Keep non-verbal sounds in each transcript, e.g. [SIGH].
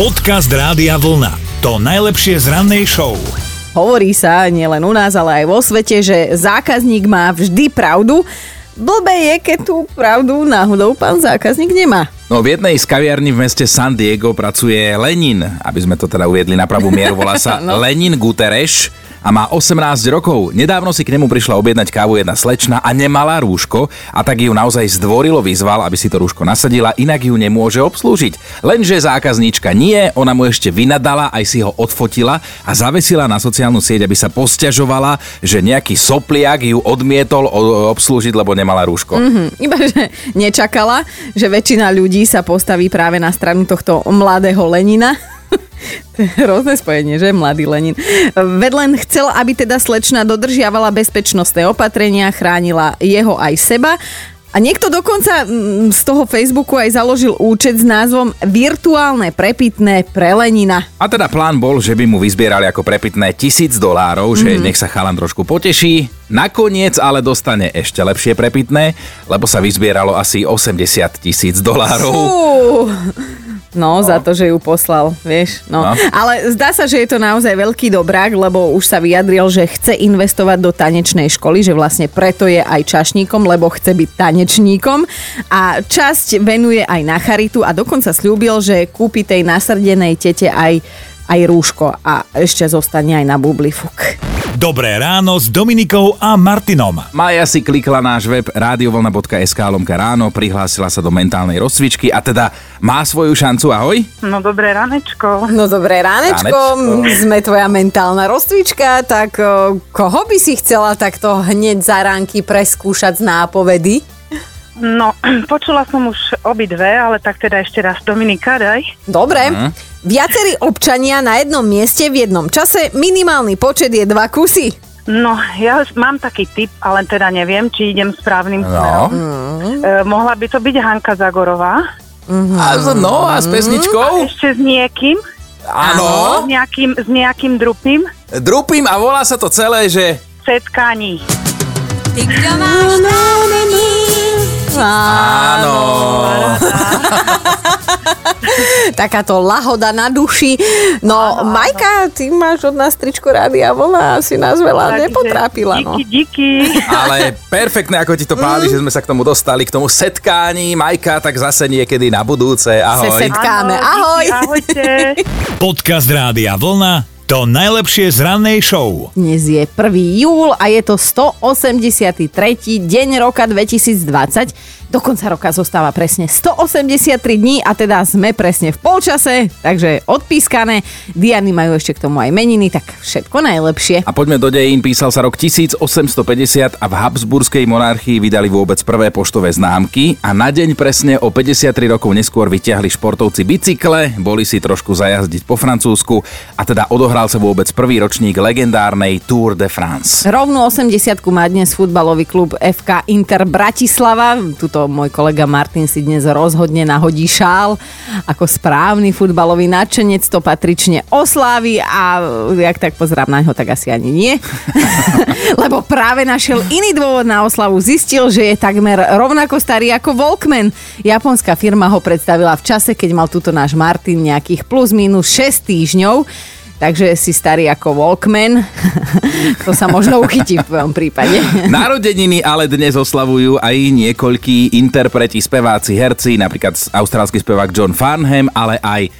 Podcast Rádia Vlna. To najlepšie z rannej show. Hovorí sa nielen u nás, ale aj vo svete, že zákazník má vždy pravdu. Blbé je, keď tú pravdu náhodou pán zákazník nemá. No v jednej z kaviarní v meste San Diego pracuje Lenin, aby sme to teda uviedli na pravú mieru, volá sa [LAUGHS] no. Lenin Guterres a má 18 rokov. Nedávno si k nemu prišla objednať kávu jedna slečna a nemala rúško a tak ju naozaj zdvorilo vyzval, aby si to rúško nasadila, inak ju nemôže obslúžiť. Lenže zákazníčka nie, ona mu ešte vynadala, aj si ho odfotila a zavesila na sociálnu sieť, aby sa posťažovala, že nejaký sopliak ju odmietol obslúžiť, lebo nemala rúško. Mm-hmm, iba že nečakala, že väčšina ľudí sa postaví práve na stranu tohto mladého Lenina [LAUGHS] hrozné spojenie, že mladý Lenin. Vedlen chcel, aby teda slečna dodržiavala bezpečnostné opatrenia, chránila jeho aj seba. A niekto dokonca mm, z toho Facebooku aj založil účet s názvom Virtuálne prepitné pre Lenina. A teda plán bol, že by mu vyzbierali ako prepitné tisíc dolárov, že mm-hmm. nech sa chalan trošku poteší. Nakoniec ale dostane ešte lepšie prepitné, lebo sa vyzbieralo asi 80 tisíc dolárov. No, no, za to, že ju poslal, vieš. No. no. Ale zdá sa, že je to naozaj veľký dobrák, lebo už sa vyjadril, že chce investovať do tanečnej školy, že vlastne preto je aj čašníkom, lebo chce byť tanečníkom a časť venuje aj na charitu a dokonca slúbil, že kúpi tej nasrdenej tete aj aj rúško a ešte zostane aj na bublifuk. Dobré ráno s Dominikou a Martinom. Maja si klikla náš web radiovolna.sk lomka ráno, prihlásila sa do mentálnej rozcvičky a teda má svoju šancu. Ahoj. No dobré ránečko. No dobré ránečko. ránečko. Sme tvoja mentálna rozcvička, tak koho by si chcela takto hneď za ránky preskúšať z nápovedy? No, [CLEARS THROAT] počula som už obidve, ale tak teda ešte raz Dominika, daj. Dobre. Uh-huh. Viacerí občania na jednom mieste v jednom čase, minimálny počet je dva kusy. No, ja mám taký typ, ale teda neviem, či idem správnym no. smerom. Mm. E, mohla by to byť Hanka Zagorová. Mm-hmm. A, no, a s pesničkou? A ešte s niekým. Áno. S nejakým, s nejakým drupím. Drupím a volá sa to celé, že... Setkání. Ty, kdo máš Áno. [LAUGHS] Takáto lahoda na duši. No, áno, Majka, ty máš od nás tričko rády a vlna asi nás veľa Takže, nepotrápila. No. Díky, díky. Ale perfektné, ako ti to páli, mm. že sme sa k tomu dostali, k tomu setkání. Majka, tak zase niekedy na budúce. Ahoj. Se setkáme. Áno, Ahoj. Díky, ahojte. Podcast Rádia Vlna to najlepšie z rannej show. Dnes je 1. júl a je to 183. deň roka 2020. Do konca roka zostáva presne 183 dní a teda sme presne v polčase, takže odpískané. Diany majú ešte k tomu aj meniny, tak všetko najlepšie. A poďme do dejín, písal sa rok 1850 a v Habsburskej monarchii vydali vôbec prvé poštové známky a na deň presne o 53 rokov neskôr vyťahli športovci bicykle, boli si trošku zajazdiť po Francúzsku a teda odohral sa vôbec prvý ročník legendárnej Tour de France. Rovnú 80 má dnes futbalový klub FK Inter Bratislava. Tuto to môj kolega Martin si dnes rozhodne nahodí šál. Ako správny futbalový nadšenec to patrične oslávi a jak tak pozerám na ňo, tak asi ani nie. [LAUGHS] Lebo práve našiel iný dôvod na oslavu. Zistil, že je takmer rovnako starý ako Walkman. Japonská firma ho predstavila v čase, keď mal tuto náš Martin nejakých plus minus 6 týždňov takže si starý ako Walkman. [LAUGHS] to sa možno uchytí v tvojom prípade. [LAUGHS] Narodeniny ale dnes oslavujú aj niekoľkí interpreti, speváci, herci, napríklad austrálsky spevák John Farnham, ale aj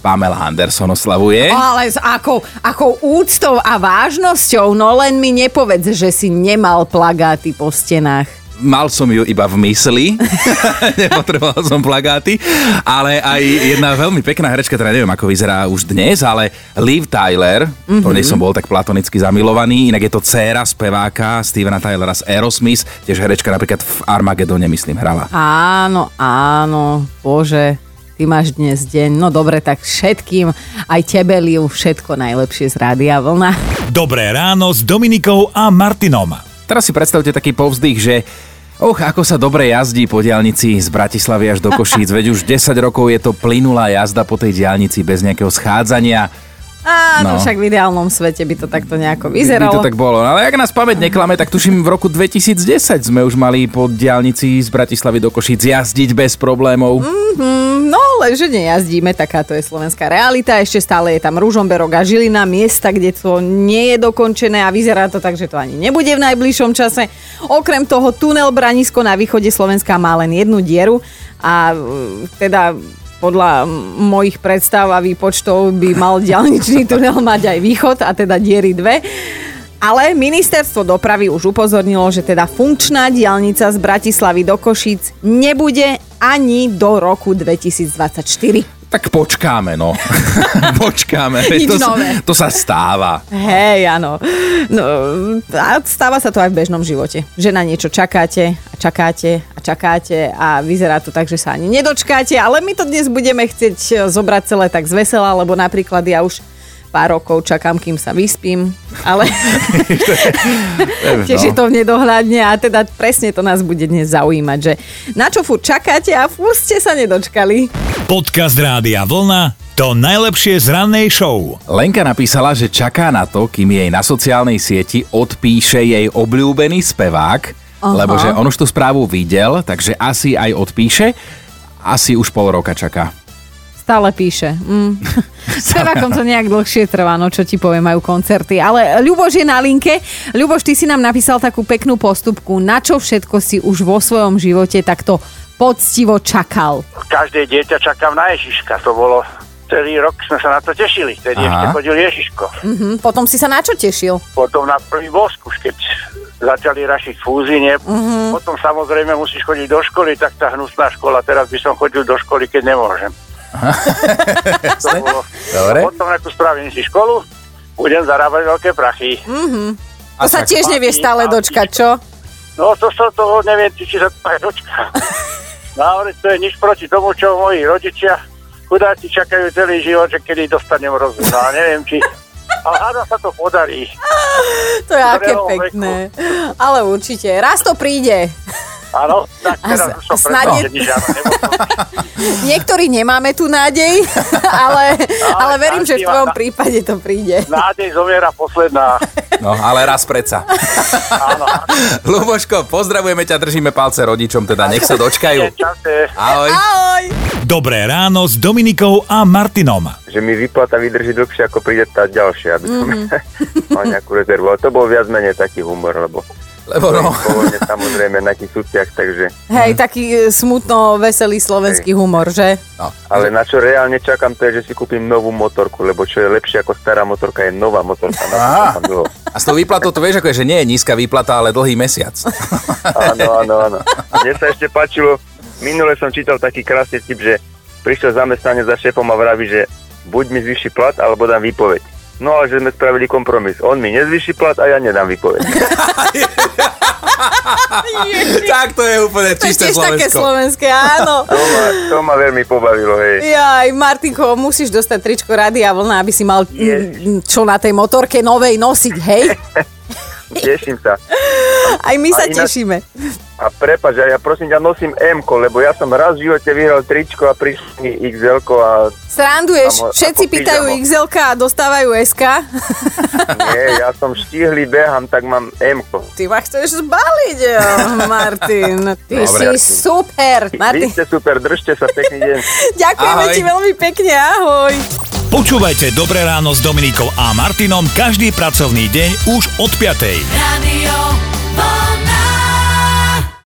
Pamela Anderson oslavuje. Ale s akou, akou úctou a vážnosťou, no len mi nepovedz, že si nemal plagáty po stenách mal som ju iba v mysli, [LAUGHS] nepotreboval som plagáty, ale aj jedna veľmi pekná herečka, teda neviem, ako vyzerá už dnes, ale Liv Tyler, mm-hmm. to nie som bol tak platonicky zamilovaný, inak je to dcéra speváka Stevena Tylera z Aerosmith, tiež herečka napríklad v Armagedone, myslím, hrala. Áno, áno, bože, ty máš dnes deň. No dobre, tak všetkým, aj tebe, Liu, všetko najlepšie z Rádia Vlna. Dobré ráno s Dominikou a Martinom. Teraz si predstavte taký povzdych, že Och, ako sa dobre jazdí po diálnici z Bratislavy až do Košíc, veď už 10 rokov je to plynulá jazda po tej diálnici bez nejakého schádzania. Áno, no. však v ideálnom svete by to takto nejako vyzeralo. By to tak bolo, ale ak nás pamäť neklame, tak tuším v roku 2010 sme už mali po diálnici z Bratislavy do Košíc jazdiť bez problémov. Mm-hmm, no ale že nejazdíme, takáto je slovenská realita. Ešte stále je tam Ružomberok a Žilina, miesta, kde to nie je dokončené a vyzerá to tak, že to ani nebude v najbližšom čase. Okrem toho tunel Branisko na východe Slovenska má len jednu dieru a teda podľa mojich predstav a výpočtov by mal diálničný [LAUGHS] tunel mať aj východ a teda diery dve. Ale ministerstvo dopravy už upozornilo, že teda funkčná diálnica z Bratislavy do Košic nebude ani do roku 2024. Tak počkáme, no. [LAUGHS] [LAUGHS] počkáme. Nič to, nové. to sa stáva. Hej, áno. No, a stáva sa to aj v bežnom živote. Že na niečo čakáte a čakáte a čakáte a vyzerá to tak, že sa ani nedočkáte, ale my to dnes budeme chcieť zobrať celé tak z vesela, lebo napríklad ja už pár rokov čakám, kým sa vyspím, ale [LAUGHS] tiež je to v nedohľadne a teda presne to nás bude dnes zaujímať, že na čo furt čakáte a furt ste sa nedočkali. Podcast Rádia Vlna to najlepšie z rannej show. Lenka napísala, že čaká na to, kým jej na sociálnej sieti odpíše jej obľúbený spevák, Aha. lebo že on už tú správu videl, takže asi aj odpíše. Asi už pol roka čaká. Stále píše. Mm. [LAUGHS] Spevákom to nejak dlhšie trvá, no čo ti poviem, majú koncerty. Ale Ľuboš je na linke. Ľuboš, ty si nám napísal takú peknú postupku. Na čo všetko si už vo svojom živote takto poctivo čakal? Každé dieťa čakám na Ježiška. To bolo celý rok sme sa na to tešili. Vtedy ešte chodil Ježiško. Mhm. Potom si sa na čo tešil? Potom na prvý bosk už keď začali rašiť fúzine. Mm-hmm. Potom samozrejme musíš chodiť do školy, tak tá hnusná škola. Teraz by som chodil do školy, keď nemôžem. Dobre. Potom ako spravím si školu, budem zarábať veľké prachy. To sa tiež nevie stále dočkať, čo? No to sa toho neviem, či sa to aj dočká. [LAUGHS] No ale to je nič proti tomu, čo moji rodičia chudáci čakajú celý život, že kedy dostanem rozum. No neviem, či... Ale hádam sa to podarí. To je aké pekné. Ale určite. Raz to príde. Áno, tak A teraz s- už som prestal, je- že nič áno, nebol som. Niektorí nemáme tu nádej, [LAUGHS] ale, ale verím, že v tvojom na- prípade to príde. Nádej zomiera posledná. No, ale raz predsa. Áno, [LAUGHS] Luboško, pozdravujeme ťa, držíme palce rodičom, teda nech sa dočkajú. Ahoj. Ahoj! Dobré ráno s Dominikou a Martinom. že mi vyplata vydrží dlhšie, ako príde tá ďalšia, aby som Mhm. [LAUGHS] mal nejakú rezervu. Ale to bol viac menej taký humor, lebo Lebo no, povolne samozrejme na tých súciach, takže... Hej, taký e, smutno veselý slovenský humor, že? no. Ale na čo reálne čakám, to je, že si kúpim novú motorku, lebo čo je lepšie ako stará motorka, je nová motorka. Na to. A s tou výplatou to vieš, ako je, že nie je nízka výplata, ale dlhý mesiac. Áno, áno, áno. Mne sa ešte páčilo, minule som čítal taký krásny tip, že prišiel zamestnanie za šéfom a vraví, že buď mi zvýši plat, alebo dám výpoveď. No ale že sme spravili kompromis. On mi nezvýši plat a ja nedám výpoveď. [LAUGHS] tak to je úplne To je čisté tiež také Slovensko. slovenské, áno. To ma, to ma veľmi pobavilo, hej. Jaj, Martinko, musíš dostať tričko Rádia Vlna, aby si mal mm, čo na tej motorke novej nosiť, hej? [LAUGHS] Teším sa. Aj my sa A ináč- tešíme. A prepač, a ja prosím ťa nosím m lebo ja som raz v živote vyhral tričko a prišli mi xl a Sranduješ, všetci pýtajú xl a dostávajú SK. nie, ja som štíhly, behám, tak mám m Ty ma chceš zbaliť, jo, Martin. Ty Dobre. si super. Vy Martin, ste super, držte sa, pekný deň. [LAUGHS] ďakujeme Ahoj. ti veľmi pekne, ahoj. Počúvajte Dobré ráno s Dominikou a Martinom každý pracovný deň už od 5. Radio.